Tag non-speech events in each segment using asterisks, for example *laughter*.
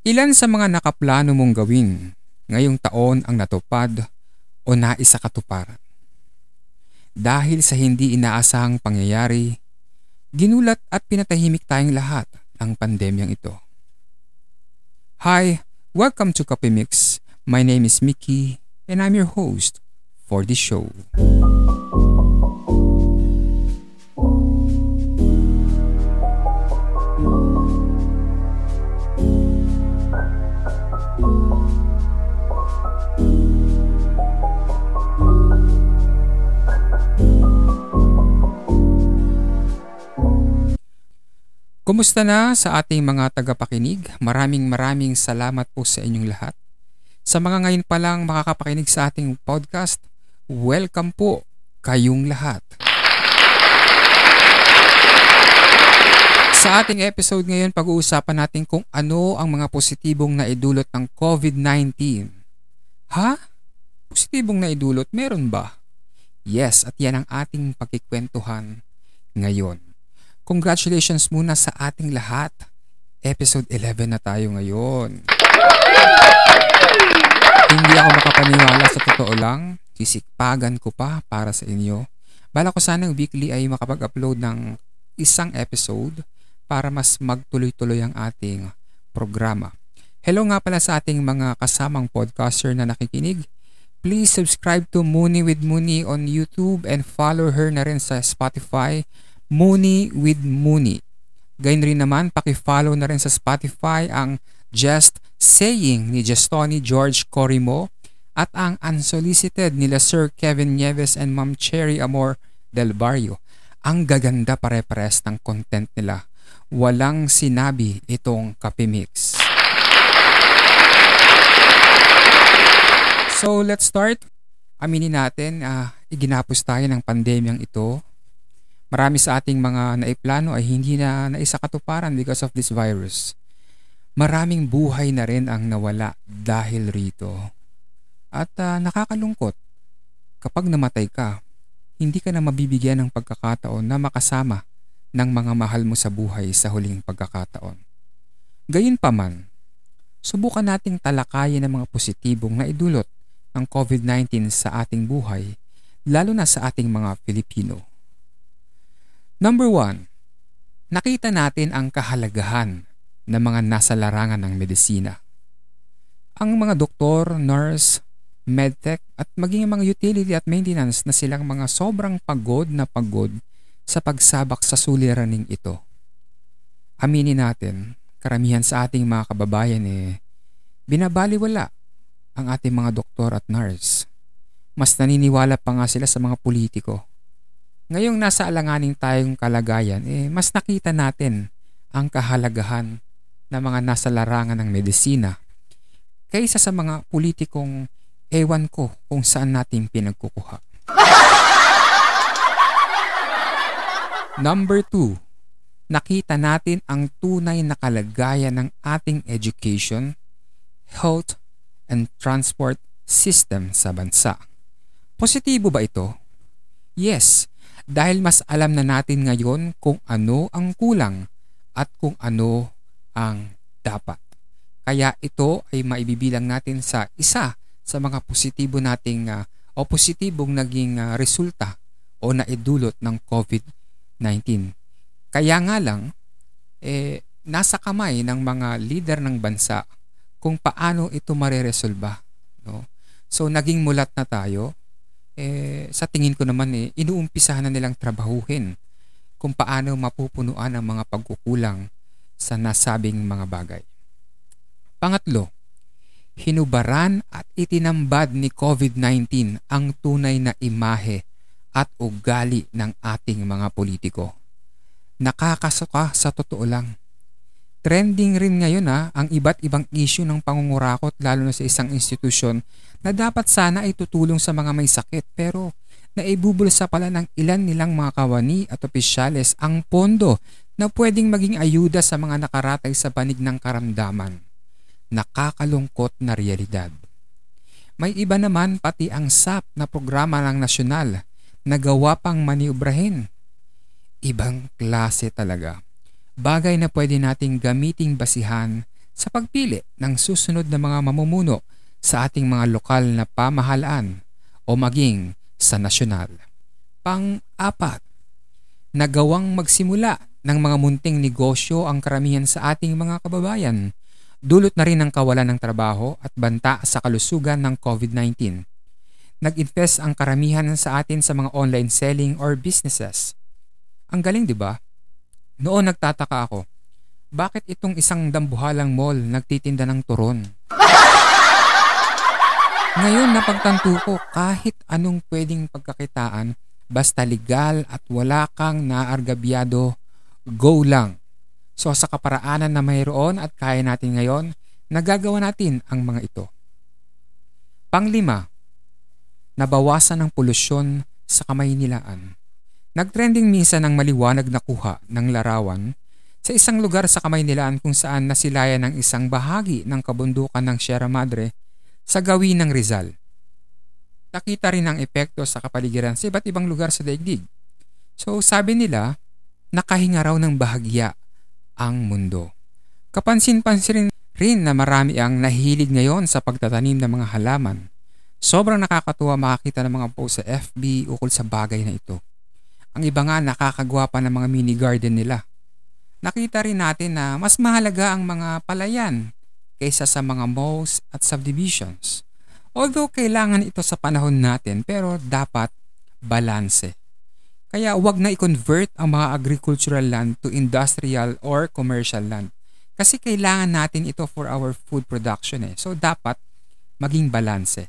Ilan sa mga nakaplano mong gawin ngayong taon ang natupad o naisa katuparan? Dahil sa hindi inaasahang pangyayari, ginulat at pinatahimik tayong lahat ng pandemyang ito. Hi, welcome to Coffee Mix. My name is Mickey and I'm your host for this show. Kumusta na sa ating mga tagapakinig? Maraming maraming salamat po sa inyong lahat. Sa mga ngayon pa lang makakapakinig sa ating podcast, welcome po kayong lahat. Sa ating episode ngayon, pag-uusapan natin kung ano ang mga positibong naidulot ng COVID-19. Ha? Positibong naidulot? Meron ba? Yes, at yan ang ating pagkikwentuhan ngayon. Congratulations muna sa ating lahat. Episode 11 na tayo ngayon. Hindi ako makapaniwala sa totoo lang. Sisikpagan ko pa para sa inyo. Bala ko sanang weekly ay makapag-upload ng isang episode para mas magtuloy-tuloy ang ating programa. Hello nga pala sa ating mga kasamang podcaster na nakikinig. Please subscribe to Mooney with Mooney on YouTube and follow her na rin sa Spotify Mooney with Mooney. Gayun rin naman, pakifollow na rin sa Spotify ang Just Saying ni Justoni George Corimo at ang Unsolicited nila Sir Kevin Nieves and Ma'am Cherry Amor del Barrio. Ang gaganda pare-pares ng content nila. Walang sinabi itong Kapimix. So let's start. Aminin natin, uh, iginapos tayo ng pandemyang ito Marami sa ating mga naiplano ay hindi na naisakatuparan because of this virus. Maraming buhay na rin ang nawala dahil rito. At uh, nakakalungkot, kapag namatay ka, hindi ka na mabibigyan ng pagkakataon na makasama ng mga mahal mo sa buhay sa huling pagkakataon. Gayunpaman, subukan nating talakayin ang mga positibong na idulot ng COVID-19 sa ating buhay, lalo na sa ating mga Pilipino. Number one, nakita natin ang kahalagahan ng mga nasa larangan ng medisina. Ang mga doktor, nurse, medtech at maging mga utility at maintenance na silang mga sobrang pagod na pagod sa pagsabak sa suliraning ito. Aminin natin, karamihan sa ating mga kababayan eh, binabaliwala ang ating mga doktor at nurse. Mas naniniwala pa nga sila sa mga politiko ngayong nasa alanganing tayong kalagayan, eh, mas nakita natin ang kahalagahan ng mga nasa larangan ng medisina kaysa sa mga politikong ewan ko kung saan natin pinagkukuha. *laughs* Number two, nakita natin ang tunay na kalagayan ng ating education, health, and transport system sa bansa. Positibo ba ito? Yes, dahil mas alam na natin ngayon kung ano ang kulang at kung ano ang dapat. Kaya ito ay maibibilang natin sa isa sa mga positibo nating uh, o positibong naging uh, resulta o naidulot ng COVID-19. Kaya nga lang, eh, nasa kamay ng mga leader ng bansa kung paano ito mareresolba. No? So naging mulat na tayo eh, sa tingin ko naman eh, inuumpisahan na nilang trabahuhin kung paano mapupunuan ang mga pagkukulang sa nasabing mga bagay. Pangatlo, hinubaran at itinambad ni COVID-19 ang tunay na imahe at ugali ng ating mga politiko. Nakakasuka sa totoo lang. Trending rin ngayon ha, ang iba't ibang issue ng pangungurakot lalo na sa isang institusyon na dapat sana ay tutulong sa mga may sakit pero naibubulsa pala ng ilan nilang mga kawani at opisyales ang pondo na pwedeng maging ayuda sa mga nakaratay sa banig ng karamdaman. Nakakalungkot na realidad. May iba naman pati ang SAP na programa ng nasyonal na gawa pang maniobrahin. Ibang klase talaga bagay na pwede nating gamiting basihan sa pagpili ng susunod na mga mamumuno sa ating mga lokal na pamahalaan o maging sa nasyonal. Pang-apat, nagawang magsimula ng mga munting negosyo ang karamihan sa ating mga kababayan. Dulot na rin ng kawalan ng trabaho at banta sa kalusugan ng COVID-19. Nag-invest ang karamihan sa atin sa mga online selling or businesses. Ang galing 'di ba? Noon nagtataka ako, bakit itong isang dambuhalang mall nagtitinda ng turon? Ngayon napagtanto ko kahit anong pwedeng pagkakitaan basta legal at wala kang naargabyado, go lang. So sa kaparaanan na mayroon at kaya natin ngayon, nagagawa natin ang mga ito. Panglima, nabawasan ng polusyon sa Kamaynilaan. Nagtrending minsan ang maliwanag na kuha ng larawan sa isang lugar sa Kamaynilaan kung saan nasilayan ng isang bahagi ng kabundukan ng Sierra Madre sa gawin ng Rizal. Nakita rin ang epekto sa kapaligiran sa iba't ibang lugar sa daigdig. So sabi nila, nakahinga raw ng bahagya ang mundo. Kapansin-pansin rin na marami ang nahilig ngayon sa pagtatanim ng mga halaman. Sobrang nakakatuwa makakita ng mga post sa FB ukol sa bagay na ito. Ang iba nga nakakagwa pa ng mga mini garden nila. Nakita rin natin na mas mahalaga ang mga palayan kaysa sa mga malls at subdivisions. Although kailangan ito sa panahon natin pero dapat balanse. Kaya wag na i-convert ang mga agricultural land to industrial or commercial land. Kasi kailangan natin ito for our food production eh. So dapat maging balanse.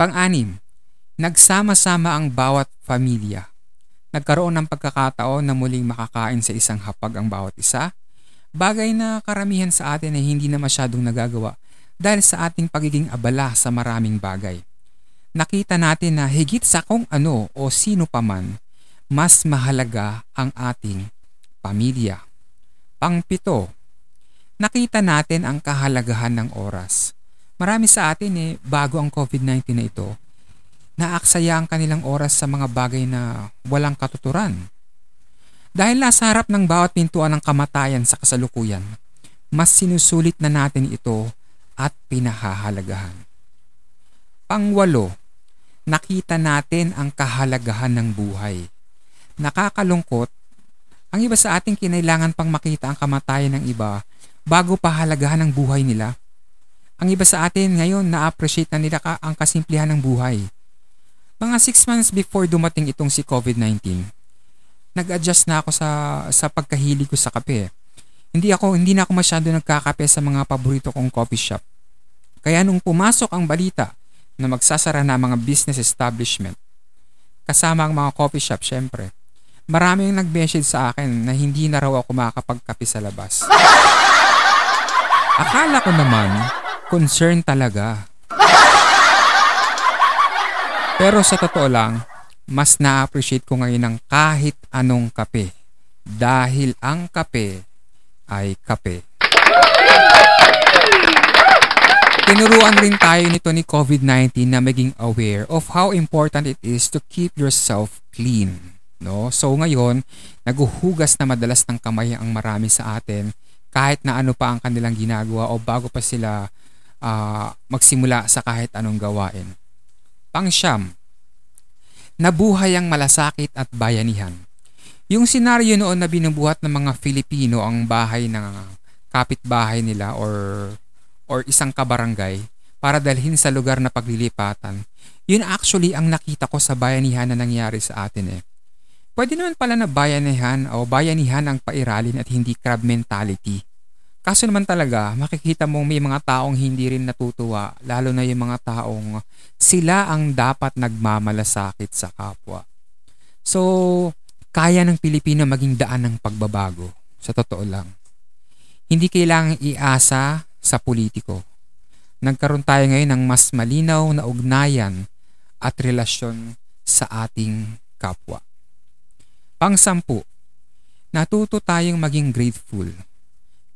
Pang-anim, nagsama-sama ang bawat pamilya. Nagkaroon ng pagkakataon na muling makakain sa isang hapag ang bawat isa Bagay na karamihan sa atin ay hindi na masyadong nagagawa dahil sa ating pagiging abala sa maraming bagay. Nakita natin na higit sa kung ano o sino paman, mas mahalaga ang ating pamilya. Pangpito, nakita natin ang kahalagahan ng oras. Marami sa atin eh, bago ang COVID-19 na ito, naaksaya ang kanilang oras sa mga bagay na walang katuturan dahil nasa harap ng bawat pintuan ng kamatayan sa kasalukuyan, mas sinusulit na natin ito at pinahahalagahan. Pangwalo, nakita natin ang kahalagahan ng buhay. Nakakalungkot, ang iba sa ating kinailangan pang makita ang kamatayan ng iba bago pahalagahan ang buhay nila. Ang iba sa atin ngayon na-appreciate na nila ka ang kasimplihan ng buhay. Mga 6 months before dumating itong si COVID-19, nag-adjust na ako sa sa pagkahilig ko sa kape. Hindi ako hindi na ako masyado nagkakape sa mga paborito kong coffee shop. Kaya nung pumasok ang balita na magsasara na mga business establishment, kasama ang mga coffee shop syempre, maraming nag-message sa akin na hindi na raw ako makakapagkape sa labas. *laughs* Akala ko naman, concern talaga. Pero sa totoo lang, mas na-appreciate ko ngayon ng kahit anong kape. Dahil ang kape ay kape. Tinuruan rin tayo nito ni COVID-19 na maging aware of how important it is to keep yourself clean. No? So ngayon, naguhugas na madalas ng kamay ang marami sa atin kahit na ano pa ang kanilang ginagawa o bago pa sila uh, magsimula sa kahit anong gawain. Pangsyam, nabuhay ang malasakit at bayanihan. Yung senaryo noon na binubuhat ng mga Filipino ang bahay ng kapitbahay nila or or isang kabarangay para dalhin sa lugar na paglilipatan, yun actually ang nakita ko sa bayanihan na nangyari sa atin eh. Pwede naman pala na bayanihan o bayanihan ang pairalin at hindi crab mentality. Kaso naman talaga, makikita mong may mga taong hindi rin natutuwa, lalo na yung mga taong sila ang dapat nagmamalasakit sa kapwa. So, kaya ng Pilipino maging daan ng pagbabago, sa totoo lang. Hindi kailangang iasa sa politiko. Nagkaroon tayo ngayon ng mas malinaw na ugnayan at relasyon sa ating kapwa. Pangsampu, natuto tayong maging grateful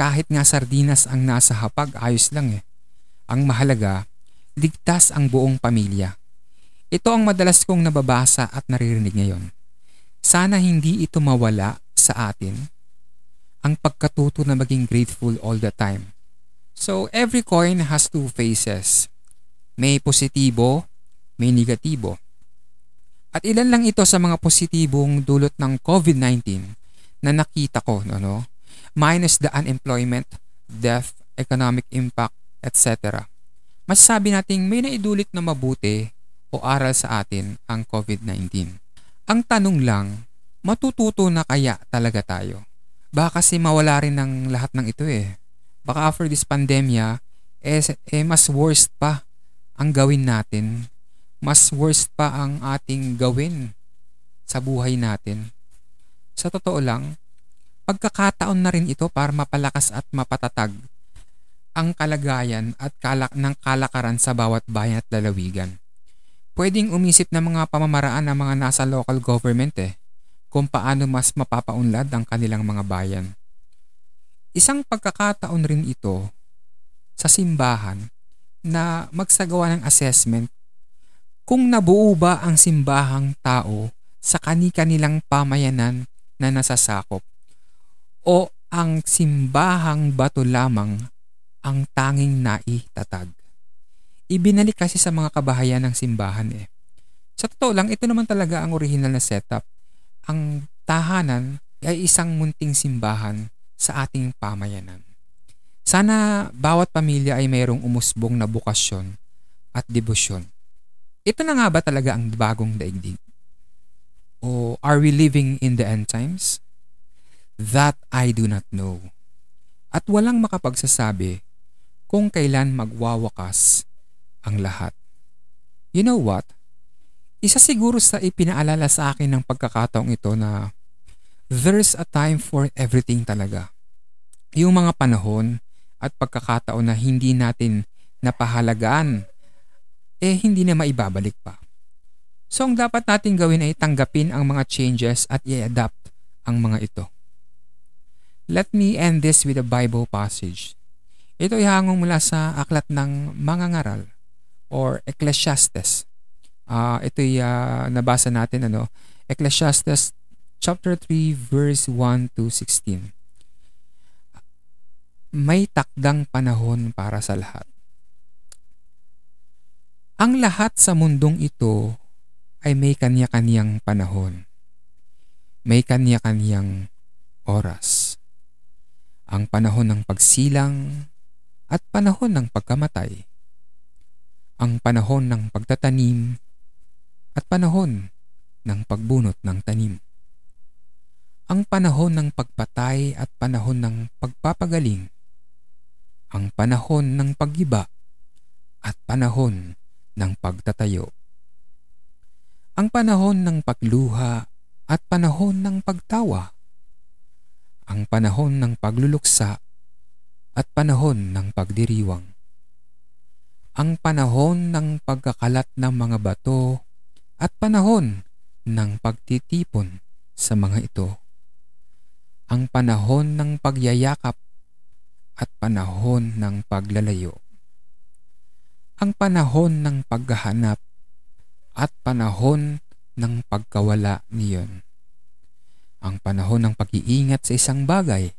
kahit nga sardinas ang nasa hapag, ayos lang eh. Ang mahalaga, ligtas ang buong pamilya. Ito ang madalas kong nababasa at naririnig ngayon. Sana hindi ito mawala sa atin ang pagkatuto na maging grateful all the time. So, every coin has two faces. May positibo, may negatibo. At ilan lang ito sa mga positibong dulot ng COVID-19 na nakita ko, no, no? Minus the unemployment, death, economic impact, etc. Masasabi nating may naidulit na mabuti o aral sa atin ang COVID-19. Ang tanong lang, matututo na kaya talaga tayo? Baka kasi mawala rin ng lahat ng ito eh baka after this pandemya, eh, eh mas worst pa ang gawin natin. Mas worst pa ang ating gawin sa buhay natin. Sa totoo lang, pagkakataon na rin ito para mapalakas at mapatatag ang kalagayan at kalak ng kalakaran sa bawat bayan at lalawigan. Pwedeng umisip ng mga pamamaraan ng mga nasa local government eh, kung paano mas mapapaunlad ang kanilang mga bayan. Isang pagkakataon rin ito sa simbahan na magsagawa ng assessment kung nabuo ba ang simbahang tao sa kani-kanilang pamayanan na nasasakop o ang simbahang bato lamang ang tanging naitatag. Ibinalik kasi sa mga kabahayan ng simbahan eh. Sa totoo lang, ito naman talaga ang original na setup. Ang tahanan ay isang munting simbahan sa ating pamayanan. Sana bawat pamilya ay mayroong umusbong na bukasyon at debosyon. Ito na nga ba talaga ang bagong daigdig? O are we living in the end times? That I do not know. At walang makapagsasabi kung kailan magwawakas ang lahat. You know what? Isa siguro sa ipinaalala sa akin ng pagkakataong ito na there's a time for everything talaga. Yung mga panahon at pagkakataon na hindi natin napahalagaan, eh hindi na maibabalik pa. So ang dapat natin gawin ay tanggapin ang mga changes at i-adapt ang mga ito. Let me end this with a Bible passage. Ito ay hangong mula sa aklat ng mga ngaral or Ecclesiastes. Uh, ito ay uh, nabasa natin ano, Ecclesiastes chapter 3 verse 1 to 16. May takdang panahon para sa lahat. Ang lahat sa mundong ito ay may kanya-kanyang panahon. May kanya-kanyang oras. Ang panahon ng pagsilang at panahon ng pagkamatay. Ang panahon ng pagtatanim at panahon ng pagbunot ng tanim ang panahon ng pagpatay at panahon ng pagpapagaling, ang panahon ng paggiba at panahon ng pagtatayo, ang panahon ng pagluha at panahon ng pagtawa, ang panahon ng pagluluksa at panahon ng pagdiriwang, ang panahon ng pagkakalat ng mga bato at panahon ng pagtitipon sa mga ito ang panahon ng pagyayakap at panahon ng paglalayo. Ang panahon ng paghahanap at panahon ng pagkawala niyon. Ang panahon ng pag-iingat sa isang bagay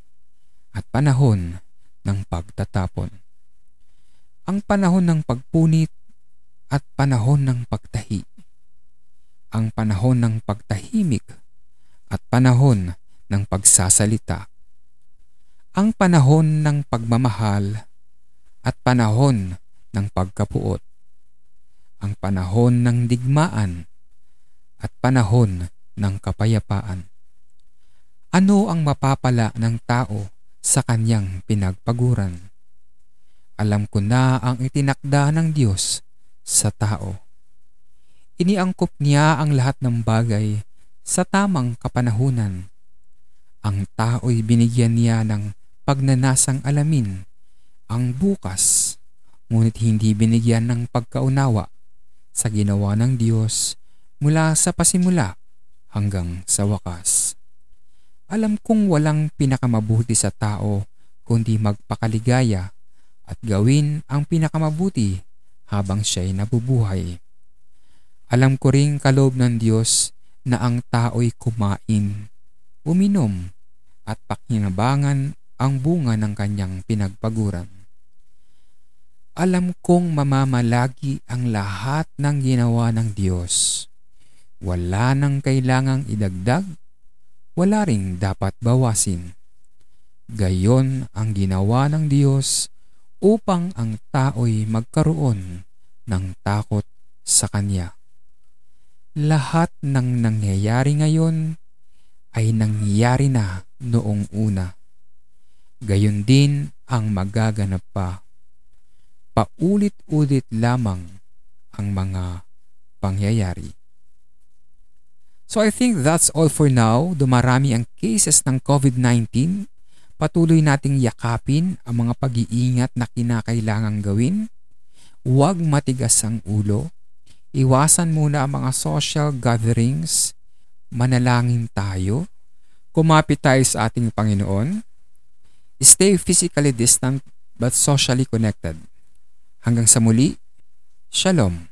at panahon ng pagtatapon. Ang panahon ng pagpunit at panahon ng pagtahi. Ang panahon ng pagtahimik at panahon ng pagsasalita. Ang panahon ng pagmamahal at panahon ng pagkapuot. Ang panahon ng digmaan at panahon ng kapayapaan. Ano ang mapapala ng tao sa kanyang pinagpaguran? Alam ko na ang itinakda ng Diyos sa tao. Iniangkop niya ang lahat ng bagay sa tamang kapanahunan ang tao'y binigyan niya ng pagnanasang alamin ang bukas, ngunit hindi binigyan ng pagkaunawa sa ginawa ng Diyos mula sa pasimula hanggang sa wakas. Alam kong walang pinakamabuti sa tao kundi magpakaligaya at gawin ang pinakamabuti habang siya'y nabubuhay. Alam ko ring kaloob ng Diyos na ang tao'y kumain uminom at pakinabangan ang bunga ng kanyang pinagpaguran. alam kong mamamalagi ang lahat ng ginawa ng Diyos. Wala nang kailangang idagdag, wala ring dapat bawasin. Gayon ang ginawa ng Diyos upang ang tao'y magkaroon ng takot sa Kanya. Lahat ng nangyayari ngayon ay nangyayari na noong una. Gayon din ang magaganap pa. Paulit-ulit lamang ang mga pangyayari. So I think that's all for now. Dumarami ang cases ng COVID-19. Patuloy nating yakapin ang mga pag-iingat na kinakailangang gawin. Huwag matigas ang ulo. Iwasan muna ang mga social gatherings. Manalangin tayo. Kumapit tayo sa ating Panginoon. Stay physically distant but socially connected. Hanggang sa muli, Shalom.